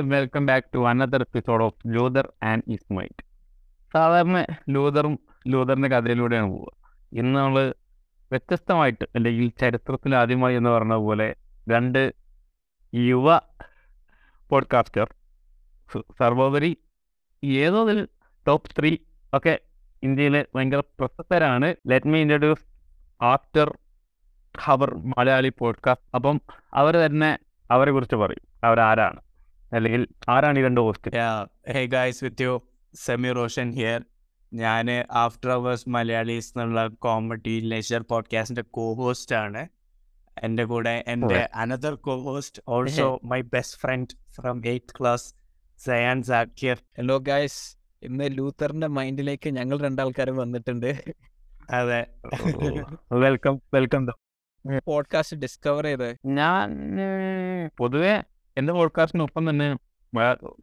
Welcome back to another episode of Luther and ഇസ്മൈറ്റ് സാധാരണ ലൂതറും ലൂതറിന്റെ കഥയിലൂടെയാണ് പോവുക. ഇന്ന് നമ്മൾ വ്യത്യസ്തമായിട്ട് അല്ലെങ്കിൽ ചരിത്രത്തിൽ ആദ്യമായി എന്ന് പറഞ്ഞ പോലെ രണ്ട് യുവ പോഡ്കാസ്റ്റർ സർവോപരി ഏതോ ടോപ്പ് ത്രീ ഒക്കെ ഇന്ത്യയിലെ ഭയങ്കര പ്രശസ്തരാണ്. Let me introduce after Khabar Malayali podcast അപ്പം അവർ തന്നെ അവരെ കുറിച്ച് പറയും. അവരാരാണ്? അല്ലെങ്കിൽ ആരാണ് ഈ രണ്ട് host hey guys with you Semi Roshan here here. ഞാൻ ആഫ്റ്റർ അവേഴ്സ് മലയാളീസ് എന്നുള്ള കോമഡി ലെഷർ പോഡ്കാസ്റ്റിന്റെ കോ ഹോസ്റ്റ് ആണ്. എന്റെ കൂടെ എന്റെ another co host also my best friend from eighth class Sayan Sakkiyar hello guys ഇന്ന് ലൂത്തറിന്റെ മൈൻഡിലേക്ക് ഞങ്ങൾ രണ്ടാൾക്കാരും വന്നിട്ടുണ്ട്. അതെ. വെൽക്കം വെൽക്കം പോഡ്കാസ്റ്റ് ഡിസ്കവർ ചെയ്ത്. ഞാൻ പൊതുവെ എന്റെ പോഡ്കാസ്റ്റിനൊപ്പം തന്നെ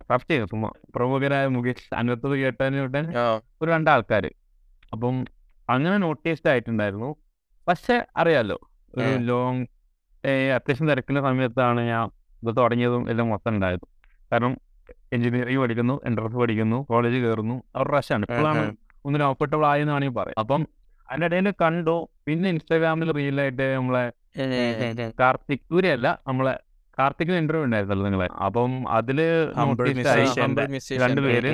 സെർച്ച് ചെയ്തു. ചുമ്മാ പ്രമുഖരായ മുകേഷ് അനർത്ഥത് കേട്ടതിന് തൊട്ട് ഒരു രണ്ടാൾക്കാർ അപ്പം അങ്ങനെ നോട്ടീസ്ഡ് ആയിട്ടുണ്ടായിരുന്നു. പക്ഷെ അറിയാലോ ഒരു. ലോങ് അത്യാവശ്യം തിരക്കുന്ന സമയത്താണ് ഞാൻ ഇത് തുടങ്ങിയതും എല്ലാം മൊത്തം ഉണ്ടായത്. കാരണം എഞ്ചിനീയറിംഗ് പഠിക്കുന്നു എൻട്രൻസ് പഠിക്കുന്നു കോളേജ് കയറുന്നു അവർ റഷാണ് ഇപ്പോഴാണ് ഒന്നിനും ഓപ്പർട്ടബിൾ ആയെന്ന് വേണമെങ്കിൽ പറയാം അപ്പം അതിന്റെ ഇടയിൽ കണ്ടു പിന്നെ ഇൻസ്റ്റാഗ്രാമിൽ റീലായിട്ട് നമ്മളെ കാർത്തിക് സൂര്യല്ല നമ്മളെ കാർത്തിക്കിന് ഇന്റർവ്യൂ ഉണ്ടായിരുന്നല്ലോ നിങ്ങളെ അപ്പം അതിൽ രണ്ടുപേര്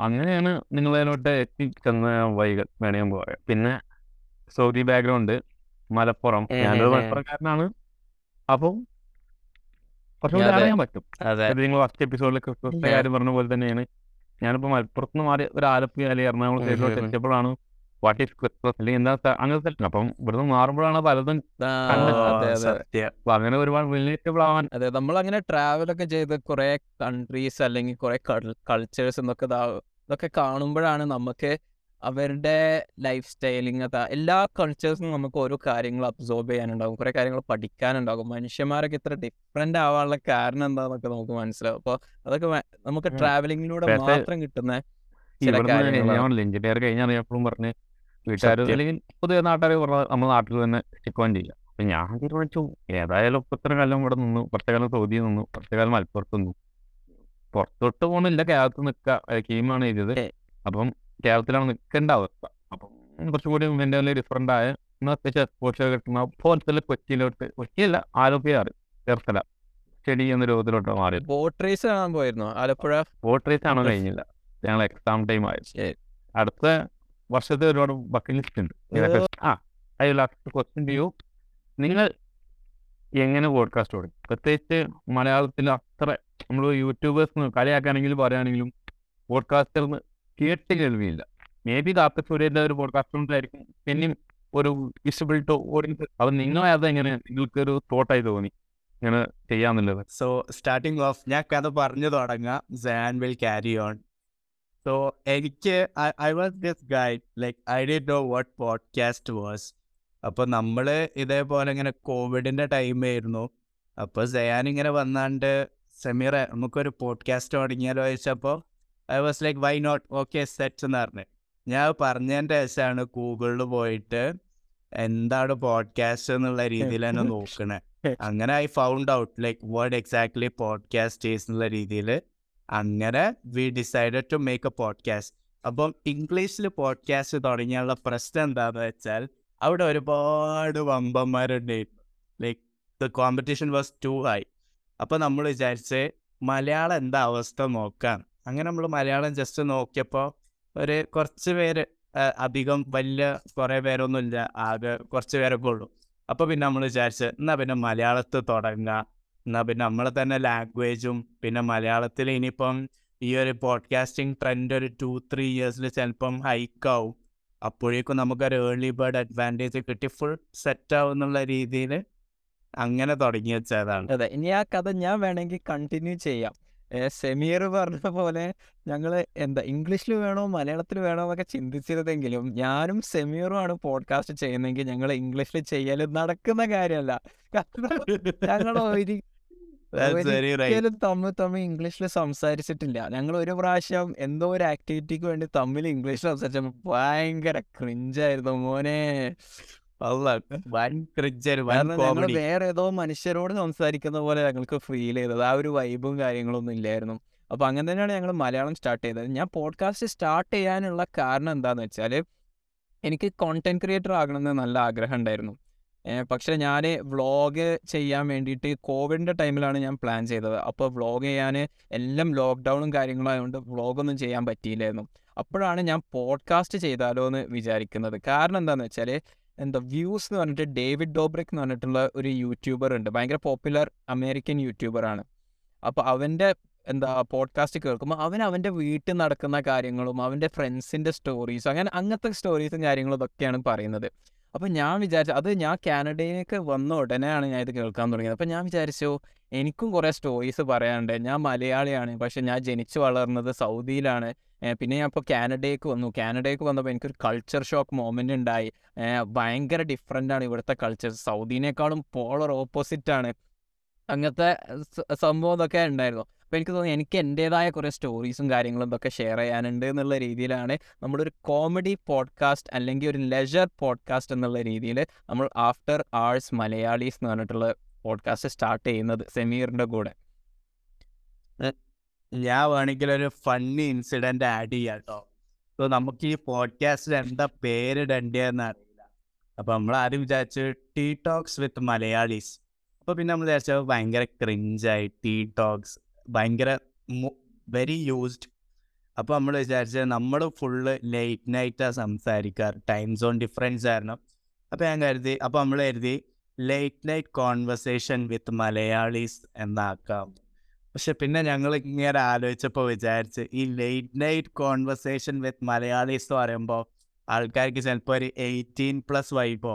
അങ്ങനെയാണ്. എത്തിക്കുന്ന നിങ്ങളതിലോട്ട് എത്തിച്ചെന്ന വൈകൽ വേണമെങ്കിൽ പറയാം പിന്നെ സൗദി ബാക്ക്ഗ്രൗണ്ട് മലപ്പുറം ഞാനൊരു. മലപ്പുറക്കാരനാണ് അപ്പം കുറച്ചുകൂടി. അറിയാൻ പറ്റും അതെ നിങ്ങൾ ഫസ്റ്റ് എപ്പിസോഡിൽ ക്രിസ്മസിന്റെ. കാര്യം പറഞ്ഞ പോലെ തന്നെയാണ് ഞാനിപ്പോ മലപ്പുറത്ത് മാറി ഒരു ആലപ്പുഴ അല്ലെങ്കിൽ എറണാകുളം സൈഡിലോട്ട്. എത്തിയപ്പോഴാണ് വാട്ട് ഇഫ് ക്രിസ്മസ് അല്ലെങ്കിൽ എന്താ അങ്ങനത്തെ അപ്പം ഇവിടുന്ന് മാറുമ്പോഴാണ് പലതും അപ്പൊ അങ്ങനെ ഒരുപാട് റിലേറ്റബിൾ ആവാൻ അതെ നമ്മൾ അങ്ങനെ ട്രാവൽ ഒക്കെ ചെയ്ത് കുറെ കൺട്രീസ് അല്ലെങ്കിൽ കുറെ കൾച്ചേഴ്സ് എന്നൊക്കെ ഇതാ- ഇതൊക്കെ കാണുമ്പോഴാണ് നമുക്ക് അവരുടെ ലൈഫ് സ്റ്റൈലിങ് എല്ലാ കൾച്ചേഴ്സും നമുക്ക് ഓരോ കാര്യങ്ങൾ അബ്സോർബ് ചെയ്യാനുണ്ടാകും. കുറെ കാര്യങ്ങൾ പഠിക്കാനുണ്ടാകും. മനുഷ്യന്മാരൊക്കെ ഇത്ര ഡിഫറെന്റ് ആവാനുള്ള കാരണം എന്താന്നൊക്കെ നമുക്ക് മനസ്സിലാവും. അപ്പോൾ അതൊക്കെ നമുക്ക്. ട്രാവലിങ്ങിലൂടെ മാത്രം കിട്ടുന്ന ചില കാര്യങ്ങൾ എഞ്ചിനീയർ കഴിഞ്ഞറിയപ്പോഴും പറഞ്ഞ് വീട്ടുകാർ. അല്ലെങ്കിൽ പൊതുവെ നാട്ടുകാർ പറഞ്ഞ നമ്മുടെ നാട്ടിൽ തന്നെ സ്റ്റിക്ക് ചെയ്യാം. അപ്പൊ ഞാൻ തീരുമാനിച്ചു. ഏതായാലും ഇപ്പൊ ഇത്ര കാലം ഇവിടെ നിന്നു കുറച്ച കാലം സൗദി നിന്നു കുറച്ച കാലം മലപ്പുറത്ത് നിന്നു. പുറത്തോട്ട് പോകണില്ല കേരളത്തിൽ നിൽക്കുക. കീമാണ് ചെയ്തത് അപ്പം കേരളത്തിലാണ് നിൽക്കേണ്ട അവസ്ഥ. അപ്പം കുറച്ചുകൂടി എന്റെ ഡിഫറന്റ് ആയ അത്യാവശ്യം എക്സ്പോഷർ കിട്ടുന്ന പോലത്തെ കൊച്ചിയിലോട്ട് കൊച്ചിയല്ല ആലപ്പുഴ ചേർത്തല ചെടി എന്ന രൂപത്തിലോട്ട് മാറി ബോട്ട് റേസ് കാണാൻ പോയിരുന്നു? ആലപ്പുഴ? ബോട്ട് റേസ് ആണോ കഴിഞ്ഞില്ല. ഞങ്ങൾ എക്സാം ടൈം ആയി. അടുത്ത വർഷത്തെ ഒരുപാട് ബക്കറ്റ് ലിസ്റ്റ് ഉണ്ട്. ആ ഐ ലാസ്റ്റ് ക്വസ്റ്റ്യൻ ചെയ്യൂ നിങ്ങൾ എങ്ങനെ പോഡ്കാസ്റ്റ് തുടങ്ങി? പ്രത്യേകിച്ച് മലയാളത്തിൽ അത്ര നമ്മൾ യൂട്യൂബേഴ്സ് കളിയാക്കാണെങ്കിലും പറയുകയാണെങ്കിലും പോഡ്കാസ്റ്റർ കേട്ട് കേൾവിയില്ല. മേ ബി കാർത്തിക് സൂര്യന്റെ ഒരു പോഡ്കാസ്റ്റ് കൊണ്ടായിരിക്കും പിന്നെയും ഒരു വിസിബിൾ ടു ഓഡിയൻസ് അപ്പം നിങ്ങൾ എങ്ങനെ നിങ്ങൾക്ക് ഒരു തോട്ടായി തോന്നി? ഇങ്ങനെ ചെയ്യാന്നുള്ളത്. സോ സ്റ്റാർട്ടിങ് ഓഫ് ഞാൻ കഥ പറഞ്ഞു തുടങ്ങാം San will carry on so എനിക്ക് I was this guide like I'd know what podcast was അപ്പോൾ നമ്മൾ ഇതേപോലെ ഇങ്ങനെ കോവിഡിന്റെ ടൈമായിരുന്നു അപ്പോൾ സയാൻ ഇങ്ങനെ വന്നാണ്ട് സെമീർ നമുക്കൊരു പോഡ്കാസ്റ്റ് തുടങ്ങിയാലോ? ചോദിച്ചപ്പോൾ I was like why not okay set എന്ന് പറഞ്ഞു. ഞാൻ പറഞ്ഞതിന്റെ ശേഷമാണ് ഗൂഗിളിൽ പോയിട്ട് എന്താണ് പോഡ്കാസ്റ്റ് എന്നുള്ള രീതിയിൽ തന്നെ നോക്കണേ. അങ്ങനെ I found out like word exactly podcast എന്നുള്ള രീതിയിൽ അങ്ങനെ we decided to make a podcast അപ്പം ഇംഗ്ലീഷിൽ പോഡ്കാസ്റ്റ് തുടങ്ങിയുള്ള പ്രശ്നം എന്താന്ന് വെച്ചാൽ അവിടെ ഒരുപാട് വമ്പന്മാരുണ്ടായിരുന്നു like the competition was too high അപ്പോൾ നമ്മൾ വിചാരിച്ച് മലയാളം എന്താ അവസ്ഥ നോക്കാം. അങ്ങനെ നമ്മൾ മലയാളം ജസ്റ്റ് നോക്കിയപ്പോൾ ഒരു കുറച്ച് പേര് അധികം വലിയ കുറേ പേരൊന്നുമില്ല ആകെ കുറച്ച് പേരൊക്കെ ഉള്ളൂ. അപ്പോൾ പിന്നെ നമ്മൾ വിചാരിച്ച് എന്നാൽ പിന്നെ മലയാളത്തിൽ തുടങ്ങുക എന്നാൽ പിന്നെ നമ്മളെ തന്നെ ലാംഗ്വേജും പിന്നെ മലയാളത്തിൽ ഇനിയിപ്പം ഈ ഒരു പോഡ്കാസ്റ്റിംഗ് ട്രെൻഡ് ഒരു ടു ത്രീ ഇയേഴ്സിൽ ചിലപ്പം ഹൈക്കാവും അപ്പോഴേക്കും നമുക്കൊരു ഏർലി ബേർഡ് അഡ്വാന്റേജ് കിട്ടി. ഫുൾ സെറ്റ് ആവും എന്നുള്ള രീതിയിൽ അങ്ങനെ തുടങ്ങി വെച്ചതാണ്. അതെ ഇനി ആ കഥ ഞാൻ വേണമെങ്കിൽ കണ്ടിന്യൂ ചെയ്യാം. സെമിയർ പറഞ്ഞ പോലെ ഞങ്ങൾ എന്താ ഇംഗ്ലീഷിൽ വേണോ മലയാളത്തിൽ വേണോ എന്നൊക്കെ ചിന്തിച്ചിരുന്നെങ്കിലും ഞാനും സെമിയറും ആണ് പോഡ്കാസ്റ്റ് ചെയ്യുന്നതെങ്കിൽ ഞങ്ങൾ ഇംഗ്ലീഷിൽ ചെയ്യലും നടക്കുന്ന കാര്യമല്ല. കാരണം ഞങ്ങൾ. ഒരിക്കലും തമ്മിൽ തമ്മിൽ ഇംഗ്ലീഷിൽ സംസാരിച്ചിട്ടില്ല. ഞങ്ങൾ ഒരു പ്രാവശ്യം എന്തോ ഒരു ആക്ടിവിറ്റിക്ക് വേണ്ടി തമ്മിൽ ഇംഗ്ലീഷിൽ സംസാരിച്ചപ്പോൾ ഭയങ്കര ക്രിഞ്ചായിരുന്നു മോനെ. വേറെ ഏതോ മനുഷ്യരോട് സംസാരിക്കുന്ന പോലെ ഞങ്ങൾക്ക് ഫീൽ ചെയ്തത്. ആ ഒരു വൈബും കാര്യങ്ങളൊന്നും ഇല്ലായിരുന്നു. അപ്പൊ അങ്ങനെ തന്നെയാണ് ഞങ്ങൾ മലയാളം സ്റ്റാർട്ട് ചെയ്തത്. ഞാൻ പോഡ്കാസ്റ്റ് സ്റ്റാർട്ട് ചെയ്യാനുള്ള കാരണം എന്താന്ന് വെച്ചാൽ എനിക്ക് കോണ്ടന്റ് ക്രിയേറ്റർ ആകണമെന്ന് നല്ല ആഗ്രഹം ഉണ്ടായിരുന്നു. പക്ഷേ ഞാൻ വ്ളോഗ് ചെയ്യാൻ വേണ്ടിയിട്ട് കോവിഡിന്റെ ടൈമിലാണ് ഞാൻ പ്ലാൻ ചെയ്തത്. അപ്പോൾ വ്ളോഗ് ചെയ്യാൻ എല്ലാം ലോക്ക്ഡൗണും കാര്യങ്ങളും ആയതുകൊണ്ട് വ്ളോഗൊന്നും ചെയ്യാൻ പറ്റിയില്ലായിരുന്നു. അപ്പോഴാണ് ഞാൻ പോഡ്കാസ്റ്റ് ചെയ്താലോ എന്ന് വിചാരിക്കുന്നത്. കാരണം എന്താണെന്ന് വെച്ചാൽ എന്താ വ്യൂസ് എന്ന് പറഞ്ഞിട്ട് ഡേവിഡ് ഡോബ്രിക് എന്ന് പറഞ്ഞിട്ടുള്ള ഒരു യൂട്യൂബർ ഉണ്ട്. ഭയങ്കര പോപ്പുലർ അമേരിക്കൻ യൂട്യൂബറാണ് അപ്പോൾ അവന്റെ എന്താ പോഡ്കാസ്റ്റ് കേൾക്കുമ്പോൾ അവൻ അവന്റെ വീട്ടിൽ നടക്കുന്ന കാര്യങ്ങളും അവന്റെ ഫ്രണ്ട്സിന്റെ സ്റ്റോറീസും അങ്ങനെ അങ്ങനത്തെ സ്റ്റോറീസും കാര്യങ്ങളും ഇതൊക്കെയാണ് പറയുന്നത്. അപ്പോൾ ഞാൻ വിചാരിച്ചു അത് ഞാൻ കാനഡയിലേക്ക് വന്ന ഉടനെയാണ് ഞാൻ ഇത് കേൾക്കാൻ തുടങ്ങിയത്. അപ്പോൾ ഞാൻ വിചാരിച്ചു എനിക്കും കുറേ സ്റ്റോറീസ് പറയാനുണ്ട്. ഞാൻ മലയാളിയാണ് പക്ഷെ ഞാൻ ജനിച്ചു വളർന്നത് സൗദിയിലാണ്. പിന്നെ ഞാൻ ഇപ്പോൾ കാനഡയ്ക്ക് വന്നു. കാനഡയ്ക്ക് വന്നപ്പോൾ എനിക്കൊരു കൾച്ചർ ഷോക്ക് മൊമെന്റ് ഉണ്ടായി. ഭയങ്കര ഡിഫറെന്റ് ആണ് ഇവിടുത്തെ കൾച്ചർ സൗദിനേക്കാളും പോളർ ഓപ്പോസിറ്റാണ് അങ്ങനത്തെ സംഭവം ഇതൊക്കെ ഉണ്ടായിരുന്നു. അപ്പോൾ എനിക്ക് തോന്നുന്നു എനിക്ക് എന്റേതായ കുറേ സ്റ്റോറീസും കാര്യങ്ങളും ഒക്കെ ഷെയർ ചെയ്യാനുണ്ട് എന്നുള്ള രീതിയിലാണ് നമ്മളൊരു കോമഡി പോഡ്കാസ്റ്റ് അല്ലെങ്കിൽ ഒരു ലെജർ പോഡ്കാസ്റ്റ് എന്നുള്ള രീതിയിൽ നമ്മൾ ആഫ്റ്റർ ആഴ്സ് മലയാളീസ് എന്ന് പറഞ്ഞിട്ടുള്ള പോഡ്കാസ്റ്റ് സ്റ്റാർട്ട് ചെയ്യുന്നത് സെമീറിന്റെ കൂടെ. ഞാൻ വേണമെങ്കിൽ ഒരു ഫണ്ണി ഇൻസിഡന്റ് ആഡ് ചെയ്യാം കേട്ടോ സോ നമുക്ക് ഈ പോഡ്കാസ്റ്റിൽ എന്താ പേരിടേണ്ടതെന്ന് അറിയില്ല. അപ്പോൾ നമ്മൾ ആരും വിചാരിച്ചു ടീ ടോക്സ് വിത്ത് മലയാളീസ്. അപ്പോൾ പിന്നെ നമ്മൾ വിചാരിച്ചത് ഭയങ്കര ക്രിഞ്ചായി ടീ ടോക്സ് ഭയങ്കര വെരി യൂസ്ഡ് അപ്പോൾ നമ്മൾ വിചാരിച്ചത് നമ്മൾ ഫുള്ള് ലേറ്റ് നൈറ്റാണ് സംസാരിക്കാറ് ടൈം സോൺ ഡിഫറൻസ് കാരണം. അപ്പോൾ ഞാൻ കരുതി അപ്പോൾ നമ്മൾ കരുതി late night conversation with Malayalees എന്നാക്കാം. പക്ഷെ പിന്നെ ഞങ്ങൾ ഇങ്ങനെ ആലോചിച്ചപ്പോൾ വിചാരിച്ച് ഈ late night conversation with Malayalees എന്ന് പറയുമ്പോൾ ആൾക്കാർക്ക് ചിലപ്പോൾ ഒരു എയ്റ്റീൻ പ്ലസ് വൈബോ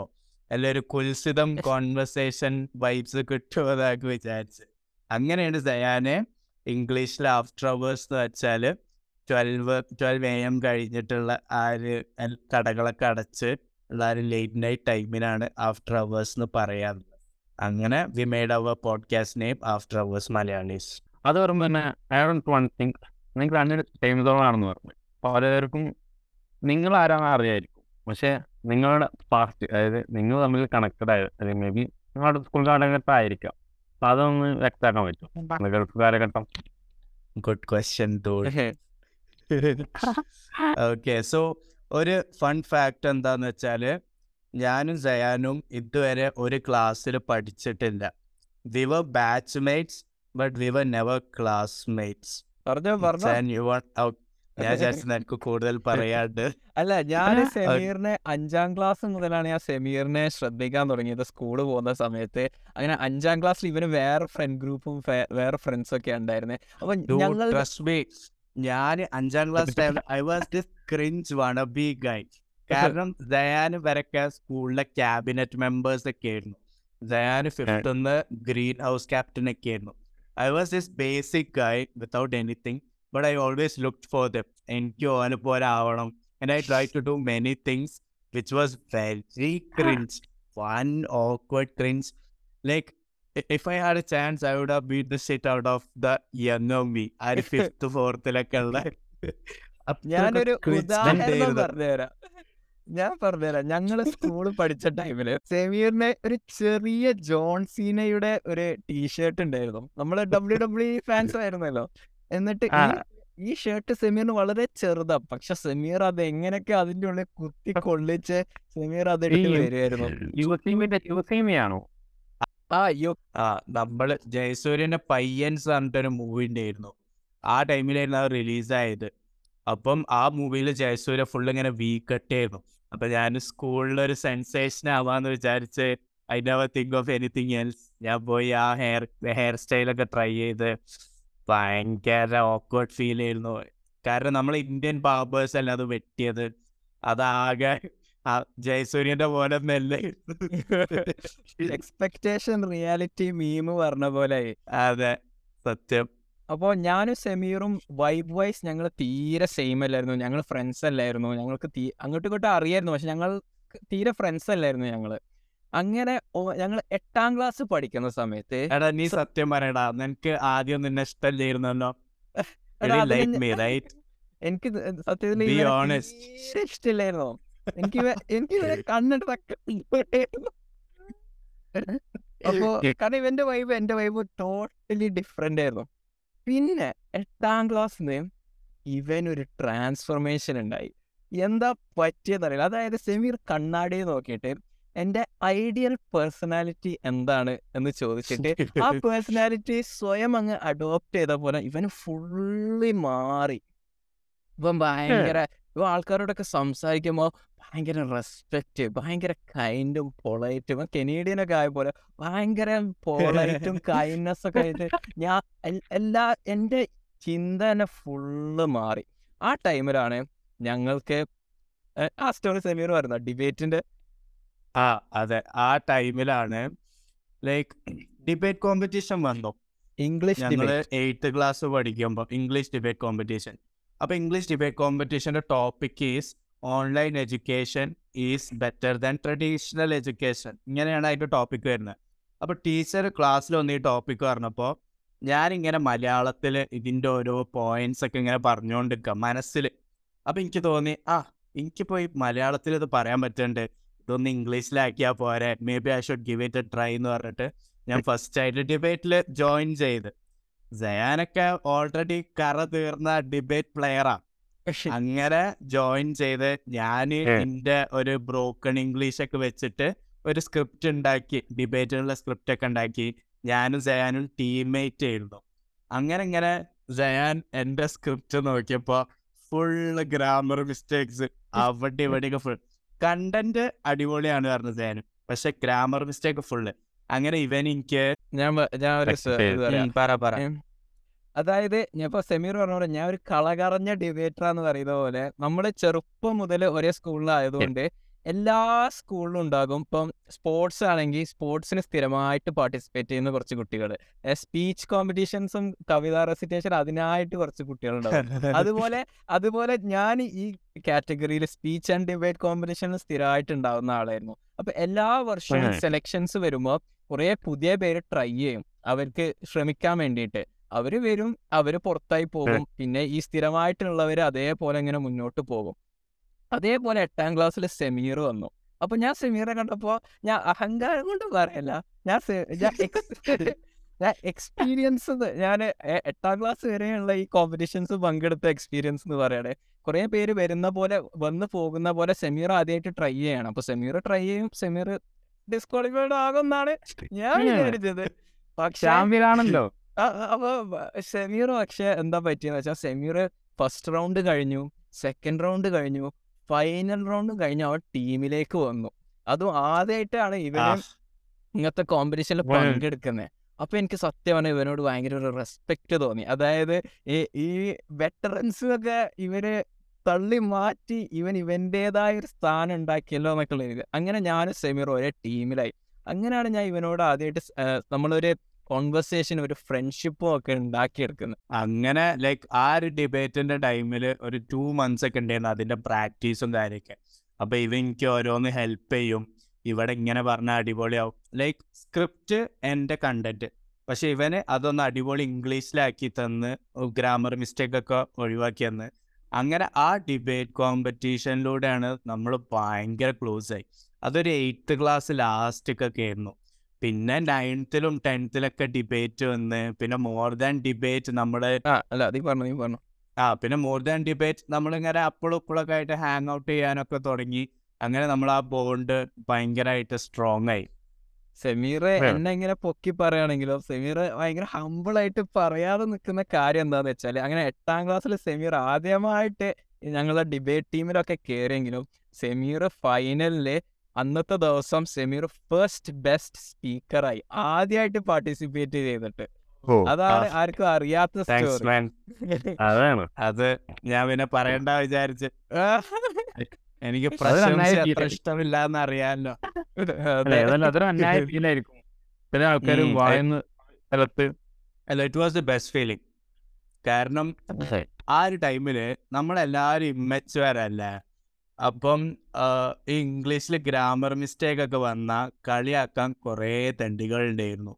അല്ല ഒരു കുൽസിതം കോൺവെർസേഷൻ വൈബ്സ് കിട്ടുമെന്നൊക്കെ വിചാരിച്ച്. അങ്ങനെയാണ് സയാനെ ഇംഗ്ലീഷിൽ ആഫ്റ്റർ അവേഴ്സ് എന്ന് വെച്ചാൽ ട്വൽവ് ട്വൽവ് എ എം കഴിഞ്ഞിട്ടുള്ള ആ ഒരു കടകളൊക്കെ അടച്ച് ഉള്ള ഒരു ലേറ്റ് നൈറ്റ് ടൈമിനാണ് ആഫ്റ്റർ അവേഴ്സ് എന്ന് പറയാറ് അങ്ങനെ we made our podcast name after hours Malayalees അത് പറയുമ്പോൾ തന്നെ ഐ ഡോണ്ട് വൺ തിങ്ക് നിങ്ങൾ രണ്ട് ടൈം സോണാണെന്ന് പറഞ്ഞു. പലർക്കും നിങ്ങൾ ആരാണെന്ന് അറിയായിരിക്കും. പക്ഷേ നിങ്ങളുടെ പാസ്റ്റ് അതായത് നിങ്ങൾ തമ്മിൽ കണക്റ്റഡ് ആയത് അല്ലെങ്കിൽ മേ ബി നിങ്ങളുടെ സ്കൂൾ കാലഘട്ടം ആയിരിക്കാം അപ്പം അതൊന്ന് വ്യക്തമാക്കാൻ പറ്റും ഗൾഫ് കാലഘട്ടം ഗുഡ് ക്വസ്റ്റ്യൻ ഓക്കെ സോ ഒരു ഫൺ ഫാക്ട് എന്താന്ന് വെച്ചാൽ ഞാനും സയാനും ഇതുവരെ ഒരു ക്ലാസ്സിൽ പഠിച്ചിട്ടില്ല. We were batchmates but we were never classmates പറഞ്ഞോ പറഞ്ഞോ. ഞാൻ വിചാരിച്ചു എനിക്ക് കൂടുതൽ പറയാണ്ട്. അല്ല ഞാൻ സെമീറിനെ അഞ്ചാം ക്ലാസ് മുതലാണ് ഞാൻ സെമീറിനെ ശ്രദ്ധിക്കാൻ തുടങ്ങിയത് സ്കൂളിൽ പോകുന്ന സമയത്ത്. അങ്ങനെ അഞ്ചാം ക്ലാസ്സിൽ ഇവന് വേറെ ഫ്രണ്ട് ഗ്രൂപ്പും വേറെ ഫ്രണ്ട്സ് ഒക്കെ ഉണ്ടായിരുന്നെ. അപ്പൊ ഞങ്ങൾ ഞാൻ അഞ്ചാം class time I was this cringe one be guy കാരണം ദയാന് വരക്കെ സ്കൂളിലെ ക്യാബിനറ്റ് മെമ്പേഴ്സ് ഒക്കെ ആയിരുന്നു. ദയാന് ഫിഫ്ത്ത് ഗ്രീൻ ഹൗസ് ക്യാപ്റ്റൻ ഒക്കെ ആയിരുന്നു. I was this basic guy without anything but I always look for them എനിക്ക് ഓനെ പോലെ ആവണം and I try to do many things which was very cringe one awkward cringe like if I had a chance I would have the the out of the young me. ആ ഒരു fifth ഫോർത്തിലൊക്കെ ഉള്ള ഞാനൊരു ഉദാഹരണം പറഞ്ഞുതരാം. ഞാൻ പറഞ്ഞുതരാം. ഞങ്ങൾ സ്കൂളിൽ പഠിച്ച ടൈമിൽ സെമീറിന് ഒരു ചെറിയ ജോൺസീനയുടെ ഒരു ടീഷർട്ട് ഉണ്ടായിരുന്നു. നമ്മൾ ഡബ്ല്യു ഡബ്ല്യു ഫാൻസ് ആയിരുന്നല്ലോ. എന്നിട്ട് ഈ ഷർട്ട് സെമീറിന് വളരെ ചെറുതാ. പക്ഷെ സെമീർ അത് എങ്ങനെയൊക്കെ അതിന്റെ ഉള്ളിൽ കുത്തി കൊള്ളിച്ച് സെമീർ അത് വരുമായിരുന്നു ആ അയ്യോ ആ നമ്മൾ ജയസൂര്യന്റെ പയ്യൻസ് പറഞ്ഞിട്ടൊരു മൂവി ഉണ്ടായിരുന്നു. ആ ടൈമിലായിരുന്നു അത് റിലീസായത് അപ്പം ആ മൂവിയിൽ ജയസൂര്യ ഫുൾ ഇങ്ങനെ വീക്കട്ട് ആയിരുന്നു അപ്പൊ ഞാൻ സ്കൂളിലൊരു സെൻസേഷൻ ആവാന്ന് വിചാരിച്ച് I never think of anything else ഞാൻ പോയി ആ ഹെയർ ഹെയർ സ്റ്റൈലൊക്കെ ട്രൈ ചെയ്ത് ഭയങ്കര ഓക്വേർഡ് ഫീൽ ചെയ്യുന്നു കാരണം നമ്മൾ ഇന്ത്യൻ ബാബേഴ്സ് അല്ല അത് വെട്ടിയത്? അതാകെ ജയസൂര്യന്റെ പോലെ മെല്ലെ. എക്സ്പെക്ടേഷൻ റിയാലിറ്റി മീമ് പറഞ്ഞ പോലെ അതെ സത്യം. അപ്പോൾ ഞാനും സെമീറും വൈബ് വൈസ് ഞങ്ങൾ തീരെ സെയിം അല്ലായിരുന്നു. ഞങ്ങൾ ഫ്രണ്ട്സ് അല്ലായിരുന്നു. ഞങ്ങൾക്ക് അങ്ങോട്ടും ഇങ്ങോട്ടും അറിയായിരുന്നു. പക്ഷെ ഞങ്ങൾ തീരെ ഫ്രണ്ട്സ് അല്ലായിരുന്നു ഞങ്ങൾ അങ്ങനെ ഞങ്ങൾ എട്ടാം ക്ലാസ് പഠിക്കുന്ന സമയത്ത് എടാ നീ സത്യം പറയടാ നിനക്ക് ആദ്യം നിന്നെ ഇഷ്ടമില്ലായിരുന്നല്ലോ എനിക്ക് സത്യത്തിൽ ഇഷ്ടമില്ലായിരുന്നു എനിക്ക് എനിക്ക് ഇവരെ കണ്ടിട്ടൊക്കെ അപ്പോ കാരണം ഇവന്റെ വൈബ് എന്റെ വൈബ് ടോട്ടലി ഡിഫറെന്റ് ആയിരുന്നു. പിന്നെ എട്ടാം ക്ലാസ്സിന് ഇവൻ ഒരു ട്രാൻസ്ഫോർമേഷൻ ഉണ്ടായി എന്താ പറ്റിയെന്നറിയില്ല. അതായത് സെമീർ കണ്ണാടിയെ നോക്കിയിട്ട് എന്റെ ഐഡിയൽ പേഴ്സണാലിറ്റി എന്താണ് എന്ന് ചോദിച്ചിട്ട് ആ പേഴ്സണാലിറ്റി സ്വയം അങ്ങ് അഡോപ്റ്റ് ചെയ്ത പോലെ ഇവന് ഫുള്ളി മാറി. ഇപ്പം ഭയങ്കര ഇവ ആൾക്കാരോടൊക്കെ സംസാരിക്കുമ്പോൾ ഭയങ്കര റെസ്പെക്റ്റ് ഭയങ്കര കൈൻഡും പൊളൈറ്റും ഒക്കെ ആയ പോലെ ഭയങ്കര പൊളൈറ്റും കൈൻഡ്നെസ് ഒക്കെ ആയിട്ട് ഞാൻ എല്ലാ എന്റെ ചിന്ത തന്നെ ഫുള്ള് മാറി. ആ ടൈമിലാണ് ഞങ്ങൾക്ക് ആ സ്റ്റോറി സെമീർ വരുന്ന ഡിബേറ്റിന്റെ ആ അതെ. ആ ടൈമിലാണ് ലൈക്ക് ഡിബേറ്റ് കോമ്പറ്റീഷൻ വന്നു. ഇംഗ്ലീഷ് ഞങ്ങൾ എയ്ത്ത് ക്ലാസ് പഠിക്കുമ്പോൾ ഇംഗ്ലീഷ് ഡിബേറ്റ് കോമ്പറ്റീഷൻ. അപ്പൊ English debate കോമ്പറ്റീഷന്റെ topic is online education is better than traditional education. ഇങ്ങനെയാണ് അതിന്റെ ടോപ്പിക് വരുന്നത്. അപ്പോൾ ടീച്ചർ ക്ലാസ്സിൽ വന്ന് ഈ ടോപ്പിക് പറഞ്ഞപ്പോൾ ഞാനിങ്ങനെ മലയാളത്തിൽ ഇതിന്റെ ഓരോ പോയിന്റ്സ് ഒക്കെ ഇങ്ങനെ പറഞ്ഞുകൊണ്ടിരിക്കുക മനസ്സിൽ. അപ്പോൾ എനിക്ക് തോന്നി ആ എനിക്കിപ്പോൾ ഈ മലയാളത്തിൽ ഇത് പറയാൻ പറ്റുന്നുണ്ട്. ഇതൊന്ന് ഇംഗ്ലീഷിലാക്കിയാൽ പോരെ. Maybe I should give it a try എന്ന് പറഞ്ഞിട്ട് ഞാൻ ഫസ്റ്റ് ആയിട്ട് ഡിബേറ്റിൽ ജോയിൻ ചെയ്ത്. ജയാനൊക്കെ ഓൾറെഡി കറ തീർന്ന ഡിബേറ്റ് പ്ലെയറാണ് അങ്ങനെ ജോയിൻ ചെയ്ത് ഞാൻ. എന്റെ ഒരു ബ്രോക്കൺ ഇംഗ്ലീഷ് ഒക്കെ വെച്ചിട്ട് ഒരു സ്ക്രിപ്റ്റ് ഉണ്ടാക്കി. ഡിബേറ്റിനുള്ള സ്ക്രിപ്റ്റ് ഒക്കെ ഉണ്ടാക്കി. ഞാനും ജയാനും ടീംമേറ്റ് ആയിരുന്നു. അങ്ങനെ ഇങ്ങനെ ജയാൻ എന്റെ സ്ക്രിപ്റ്റ് നോക്കിയപ്പോൾ ഫുള്ള് ഗ്രാമർ മിസ്റ്റേക്സ് അവിടെ ഇവിടെയൊക്കെ ഫുൾ കണ്ടന്റ് അടിപൊളിയാണ് പറഞ്ഞത് ജയാനും പക്ഷെ ഗ്രാമർ മിസ്റ്റേക്ക് ഫുള്ള് അങ്ങനെ ഇവൻ എനിക്ക് ഞാൻ ഞാൻ ഒരു പറ പറ. അതായത് ഞാൻ ഇപ്പൊ സെമീർ പറഞ്ഞ പോലെ ഞാൻ ഒരു കളകറഞ്ഞ ഡിബേറ്റർ എന്ന് പറയുന്ന പോലെ നമ്മൾ ചെറുപ്പം മുതൽ ഒരേ സ്കൂളിലായതുകൊണ്ട് എല്ലാ സ്കൂളിലും ഉണ്ടാകും. ഇപ്പം സ്പോർട്സ് ആണെങ്കിൽ സ്പോർട്സിന് സ്ഥിരമായിട്ട് പാർട്ടിസിപ്പേറ്റ് ചെയ്യുന്ന കുറച്ച് കുട്ടികൾ സ്പീച്ച് കോമ്പറ്റീഷൻസും കവിതാ റെസിറ്റേഷൻ അതിനായിട്ട് കുറച്ച് കുട്ടികളുണ്ടാവും അതുപോലെ അതുപോലെ ഞാൻ ഈ കാറ്റഗറിയിൽ സ്പീച്ച് ആൻഡ് ഡിബേറ്റ് കോമ്പറ്റീഷനിൽ സ്ഥിരമായിട്ട് ഉണ്ടാകുന്ന ആളായിരുന്നു. അപ്പൊ എല്ലാ വർഷവും സെലക്ഷൻസ് വരുമ്പോൾ കുറെ പുതിയ പേര് ട്രൈ ചെയ്യും. അവർക്ക് ശ്രമിക്കാൻ വേണ്ടിയിട്ട്. അവർ വരും അവർ പുറത്തായി പോകും. പിന്നെ ഈ സ്ഥിരമായിട്ടുള്ളവര് അതേപോലെ ഇങ്ങനെ മുന്നോട്ട് പോകും. അതേപോലെ എട്ടാം ക്ലാസ്സിൽ സെമീർ വന്നു. അപ്പൊ ഞാൻ സെമീറെ കണ്ടപ്പോ ഞാൻ അഹങ്കാരം കൊണ്ട് പറയല്ല. ഞാൻ ഞാൻ എക്സ്പീരിയൻസ് ഞാൻ എട്ടാം ക്ലാസ് വരെയുള്ള ഈ കോമ്പറ്റീഷൻസ് പങ്കെടുത്ത എക്സ്പീരിയൻസ് എന്ന് പറയണേ. കുറേ പേര് വരുന്ന പോലെ വന്ന് പോകുന്ന പോലെ സെമീർ ആദ്യമായിട്ട് ട്രൈ ചെയ്യണം. അപ്പൊ സെമീർ ട്രൈ ചെയ്യും സെമീർ ഡിസ്ക്വാളിഫൈഡ് ആകുമെന്നാണ് ഞാൻ. വിചാരിച്ചത്. പക്ഷേ ആണല്ലോ ആ, ആ, അപ്പൊ സെമീർ പക്ഷെ എന്താ പറ്റിയെന്ന് വെച്ചാൽ സെമീർ ഫസ്റ്റ് റൗണ്ട് കഴിഞ്ഞു സെക്കൻഡ് റൗണ്ട് കഴിഞ്ഞു. ഫൈനൽ റൗണ്ട് കഴിഞ്ഞ് അവൻ ടീമിലേക്ക് വന്നു. അതും ആദ്യമായിട്ടാണ് ഇവർ ഇവന് ഇങ്ങനത്തെ കോമ്പറ്റീഷനിൽ. പങ്കെടുക്കുന്നത് അപ്പൊ എനിക്ക് സത്യം പറഞ്ഞാൽ ഇവനോട് ഭയങ്കര ഒരു റെസ്പെക്ട് തോന്നി. അതായത് ഈ വെറ്ററൻസ് ഒക്കെ ഇവർ തള്ളി മാറ്റി ഇവൻ ഇവന്റേതായ ഒരു സ്ഥാനം ഉണ്ടാക്കിയല്ലോ എന്നൊക്കെ ഉള്ള അങ്ങനെ ഞാനും സെമീർ ഒരേ ടീമിലായി അങ്ങനെയാണ് ഞാൻ ഇവനോട് ആദ്യമായിട്ട് നമ്മളൊരു കോൺവെർസേഷൻ ഒരു ഫ്രണ്ട്ഷിപ്പും ഒക്കെ ഉണ്ടാക്കിയെടുക്കുന്നത് അങ്ങനെ ലൈക്ക് ആ ഒരു ഡിബേറ്റിന്റെ ടൈമിൽ ഒരു ടു മന്ത്സ് ഒക്കെ ഉണ്ടായിരുന്നു അതിന്റെ പ്രാക്ടീസും കാര്യമൊക്കെ. അപ്പൊ ഇവ എനിക്ക് ഓരോന്ന് ഹെൽപ്പ് ചെയ്യും. ഇവിടെ ഇങ്ങനെ പറഞ്ഞാൽ അടിപൊളിയാവും. ലൈക്ക് സ്ക്രിപ്റ്റ് എന്റെ കണ്ടന്റ് പക്ഷെ ഇവന് അതൊന്ന് അടിപൊളി ഇംഗ്ലീഷിലാക്കി തന്ന് ഗ്രാമർ മിസ്റ്റേക്ക് ഒക്കെ ഒഴിവാക്കി തന്ന്. അങ്ങനെ ആ ഡിബേറ്റ് കോമ്പറ്റീഷനിലൂടെയാണ് നമ്മൾ ഭയങ്കര ക്ലോസ് ആയി. അതൊരു എയ്ത്ത് ക്ലാസ് ലാസ്റ്റൊക്കെ ആയിരുന്നു. പിന്നെ നയൻത്തിലും ടെൻത്തിലൊക്കെ ഡിബേറ്റ് വന്ന് പിന്നെ മോർ ദാൻ ഡിബേറ്റ് നമ്മൾ ആ അല്ല നീ പറഞ്ഞു നീ പറഞ്ഞു. ആ പിന്നെ മോർ ദാൻ ഡിബേറ്റ് നമ്മളിങ്ങനെ അപ്പോഴും ഇപ്പോഴൊക്കെ ആയിട്ട് ഹാങ് ഔട്ട് ചെയ്യാനൊക്കെ തുടങ്ങി. അങ്ങനെ നമ്മൾ ആ ബോണ്ട് ഭയങ്കരമായിട്ട് സ്ട്രോങ് ആയി സെമീർ. എന്നെ ഇങ്ങനെ പൊക്കി പറയുകയാണെങ്കിലോ സെമീർ ഭയങ്കര ഹമ്പിളായിട്ട് ആയിട്ട് പറയാതെ നിൽക്കുന്ന കാര്യം എന്താന്ന് വെച്ചാൽ അങ്ങനെ എട്ടാം ക്ലാസ്സിൽ സെമീർ ആദ്യമായിട്ട് ഞങ്ങളുടെ ഡിബേറ്റ് ടീമിലൊക്കെ കയറിയെങ്കിലും സെമീർ ഫൈനലിൽ അന്നത്തെ ദിവസം സെമീർ ഫസ്റ്റ് ബെസ്റ്റ് സ്പീക്കറായി ആദ്യമായിട്ട് പാർട്ടിസിപ്പേറ്റ് ചെയ്തിട്ട്. അതാണ്. ആർക്കും അറിയാത്ത താങ്ക്സ് മാൻ അതാണ്. അത് ഞാൻ പിന്നെ പറയണ്ട വിചാരിച്ച്. എനിക്ക് പ്രശംസ. ഇഷ്ടമില്ല എന്ന് ഏതായാലും അതൊരു അന്യായ ഫീലായിരിക്കും ചില ആൾക്കാർ വായന്ന് സ്ഥലത്ത്. അല്ല it was the best feeling കാരണം ആ ഒരു ടൈമിൽ നമ്മളെല്ലാവരും ഇമ്മച്ചുവരല്ലേ അപ്പം ഈ ഇംഗ്ലീഷിൽ ഗ്രാമർ മിസ്റ്റേക്ക് ഒക്കെ വന്നാൽ കളിയാക്കാൻ കുറേ തെണ്ടികൾ ഉണ്ടായിരുന്നു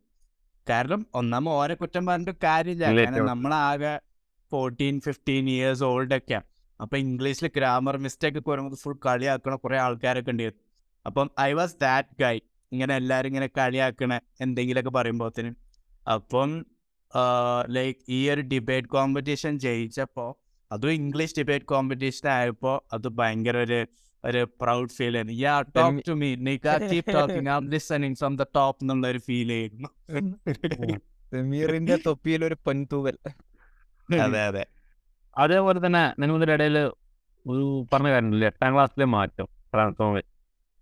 കാരണം ഒന്നാമ ഓരെ കുറ്റം പറഞ്ഞിട്ട് കാര്യമില്ല. കാരണം നമ്മളാകെ ഫോർട്ടീൻ ഫിഫ്റ്റീൻ ഇയേഴ്സ് ഓൾഡ് ഒക്കെ അപ്പം ഇംഗ്ലീഷിൽ ഗ്രാമർ മിസ്റ്റേക്ക് ഒക്കെ വരുമ്പോൾ ഫുൾ കളിയാക്കണ കുറേ ആൾക്കാരൊക്കെ ഉണ്ടായിരുന്നു. അപ്പം ഐ വാസ് ദാറ്റ് ഗൈ ഇങ്ങനെ എല്ലാവരും ഇങ്ങനെ കളിയാക്കണ എന്തെങ്കിലുമൊക്കെ പറയുമ്പോഴത്തേനും അപ്പം ലൈക്ക് ഈ ഒരു ഡിബേറ്റ് കോമ്പറ്റീഷൻ ജയിച്ചപ്പോൾ അതും ഇംഗ്ലീഷ് ഡിബേറ്റ് കോമ്പറ്റീഷൻ ആയപ്പോൾ അത് ഭയങ്കര ഒരു ഒരു പ്രൗഡ് ഫീൽ ആയിരുന്നു. Yeah talk to me നിക keep talking I am listening from the top എന്നുള്ള ഒരു ഫീൽ ആയിരുന്നു. സമീറിന്റെ തൊപ്പിയിൽ ഒരു പൊൻതൂവൽ. അതെ അതെ. അതേപോലെ തന്നെ നിങ്ങളുടെ ഇടയിൽ ഒരു പറഞ്ഞ കാര്യമില്ല എട്ടാം ക്ലാസ്സിലെ മാറ്റം ട്രാൻസ്ഫോമിൽ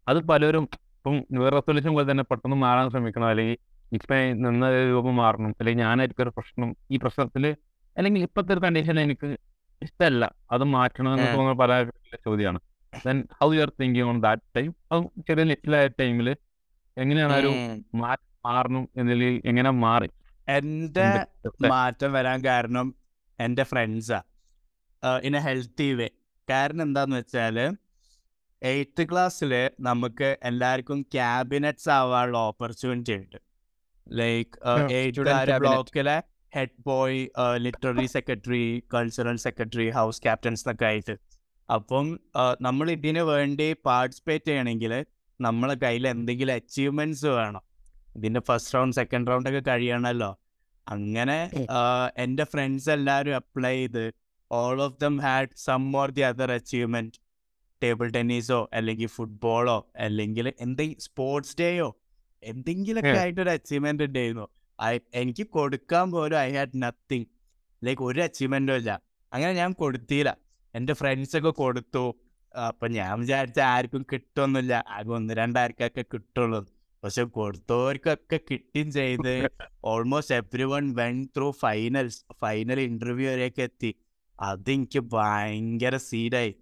അത് പലരും ഇപ്പം ന്യൂ റെസൊല്യൂഷൻ പോലെ തന്നെ പെട്ടെന്ന് മാറാൻ ശ്രമിക്കണം അല്ലെങ്കിൽ ഇപ്പം നിന്ന രൂപം മാറണം അല്ലെങ്കിൽ ഞാനായിരിക്കും ഒരു പ്രശ്നം ഈ പ്രശ്നത്തിൽ അല്ലെങ്കിൽ ഇപ്പോഴത്തെ ഒരു കണ്ടീഷൻ എനിക്ക് ഇഷ്ടമല്ല അത് മാറ്റണം എന്ന് ഉം. തോന്നുന്ന പല ചോദ്യമാണ് then how you are thinking on that time അത് ചെറിയ ലിറ്റിലായ ടൈമിൽ എങ്ങനെയാണ് ഒരു മാറണം എന്നതിൽ എങ്ങനെ മാറി? എന്റെ മാറ്റം വരാൻ കാരണം എന്റെ ഫ്രണ്ട്സാ ഇൻ എ ഹെൽത്തി വേ കാരണം എന്താന്ന് വെച്ചാൽ എയ്ത്ത് ക്ലാസ്സിൽ നമുക്ക് എല്ലാവർക്കും ക്യാബിനറ്റ്സ് ആവാനുള്ള ഓപ്പർച്യൂണിറ്റി ഉണ്ട്. Like eighth. ബ്ലോക്കിലെ head boy literary secretary cultural secretary house captains എന്നൊക്കെ ആയിട്ട്. അപ്പം നമ്മൾ ഇതിന് വേണ്ടി പാർട്ടിസിപ്പേറ്റ് ചെയ്യണമെങ്കിൽ നമ്മളെ കയ്യിൽ എന്തെങ്കിലും അച്ചീവ്മെന്റ്സ് വേണം. ഇതിന്റെ ഫസ്റ്റ് റൗണ്ട് സെക്കൻഡ് റൗണ്ട് ഒക്കെ കഴിയണമല്ലോ അങ്ങനെ എന്റെ എന്റെ ഫ്രണ്ട്സ് എല്ലാവരും അപ്ലൈ ചെയ്ത് all of them had some or the other achievement table ടെന്നീസോ അല്ലെങ്കിൽ ഫുട്ബോളോ അല്ലെങ്കിൽ എന്തെങ്കിലും സ്പോർട്സ് ഡേയോ എന്തെങ്കിലുമൊക്കെ. ആയിട്ടൊരു അച്ചീവ്മെന്റ് ഉണ്ടായിരുന്നു. എനിക്ക് കൊടുക്കാൻ പോലും ഐ ഹാഡ് നത്തിങ് ലൈക്ക് ഒരു അച്ചീവ്മെന്റും ഇല്ല. അങ്ങനെ ഞാൻ കൊടുത്തില്ല. എന്റെ ഫ്രണ്ട്സൊക്കെ കൊടുത്തു. അപ്പൊ ഞാൻ വിചാരിച്ച ആർക്കും കിട്ടുമൊന്നുമില്ല ആകെ ഒന്ന് രണ്ടാർക്കൊക്കെ കിട്ടുള്ളൂ. പക്ഷെ കൊടുത്തവർക്കൊക്കെ കിട്ടുകയും ചെയ്ത്. Almost every one went through finals final interview വരെയൊക്കെ എത്തി. അതെനിക്ക് ഭയങ്കര സീഡായി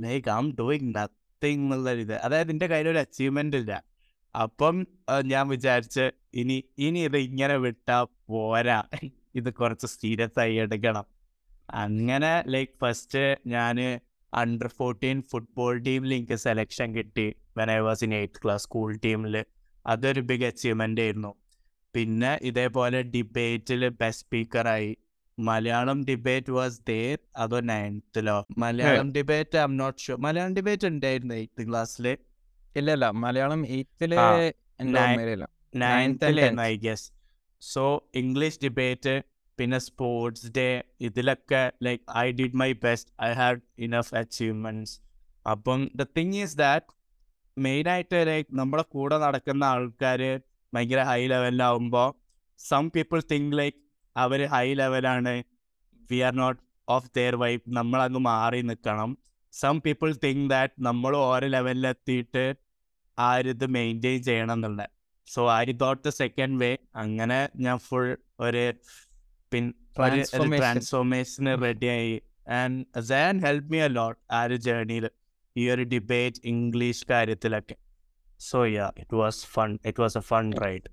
like I M doing nothing എന്നുള്ള ഇത്. അതായത് എന്റെ കയ്യിലൊരു ഒരു അച്ചീവ്മെന്റ് ഇല്ല. അപ്പം ഞാൻ വിചാരിച്ച് ഇനി ഇനി ഇത് ഇങ്ങനെ വിട്ടാ പോരാ. ഇത് കുറച്ച് സീരിയസ് ആയി എടുക്കണം. അങ്ങനെ ലൈക്ക് ഫസ്റ്റ് ഞാൻ അണ്ടർ ഫോർട്ടീൻ ഫുട്ബോൾ ടീമിൽ എനിക്ക് സെലക്ഷൻ കിട്ടി. When I was in eighth class school ടീമിൽ അതൊരു ബിഗ് അച്ചീവ്മെന്റ് ആയിരുന്നു. പിന്നെ ഇതേപോലെ ഡിബേറ്റിൽ ബെസ്റ്റ് സ്പീക്കറായി മലയാളം ഡിബേറ്റ് വാസ് ദേർ അതോ നയൻത്തിലോ Malayalam debate I'm not sure Malayalam debate ഉണ്ടായിരുന്നു എയ്ത്ത് ക്ലാസ്സിൽ ഇല്ല ഇല്ല. മലയാളം എയ്ത്തിൽ ഗസ്. സോ ഇംഗ്ലീഷ് ഡിബേറ്റ് പിന്നെ സ്പോർട്സ് ഡേ ഇതിലൊക്കെ like I did my best I had enough achievements അപ്പം ദ തിങ് ഈസ് ദാറ്റ് മെയിനായിട്ട് ലൈക്ക് നമ്മുടെ കൂടെ നടക്കുന്ന ആൾക്കാർ ഭയങ്കര ഹൈ ലെവലിലാവുമ്പോൾ സം പീപ്പിൾ തിങ്ക് ലൈക്ക് അവർ ഹൈ ലെവലാണ് we are not of their vibe നമ്മളങ്ങ് മാറി നിൽക്കണം സം പീപ്പിൾ തിങ്ക് ദാറ്റ് നമ്മൾ ഓരോ ലെവലിലെത്തിയിട്ട് ആ ഒരു ഇത് മെയിന്റെയിൻ ചെയ്യണം എന്നുള്ളത്. So I thought the second way അങ്ങനെ ഞാൻ ഫുൾ ഒരു പിൻ. ട്രാൻസ്ഫോർമേഷന് റെഡിയായി and San help me a lot ആ ഒരു ജേർണിയിൽ ഈ ഒരു ഡിബേറ്റ് ഇംഗ്ലീഷ് കാര്യത്തിലൊക്കെ. So yeah it was fun it was a fun ride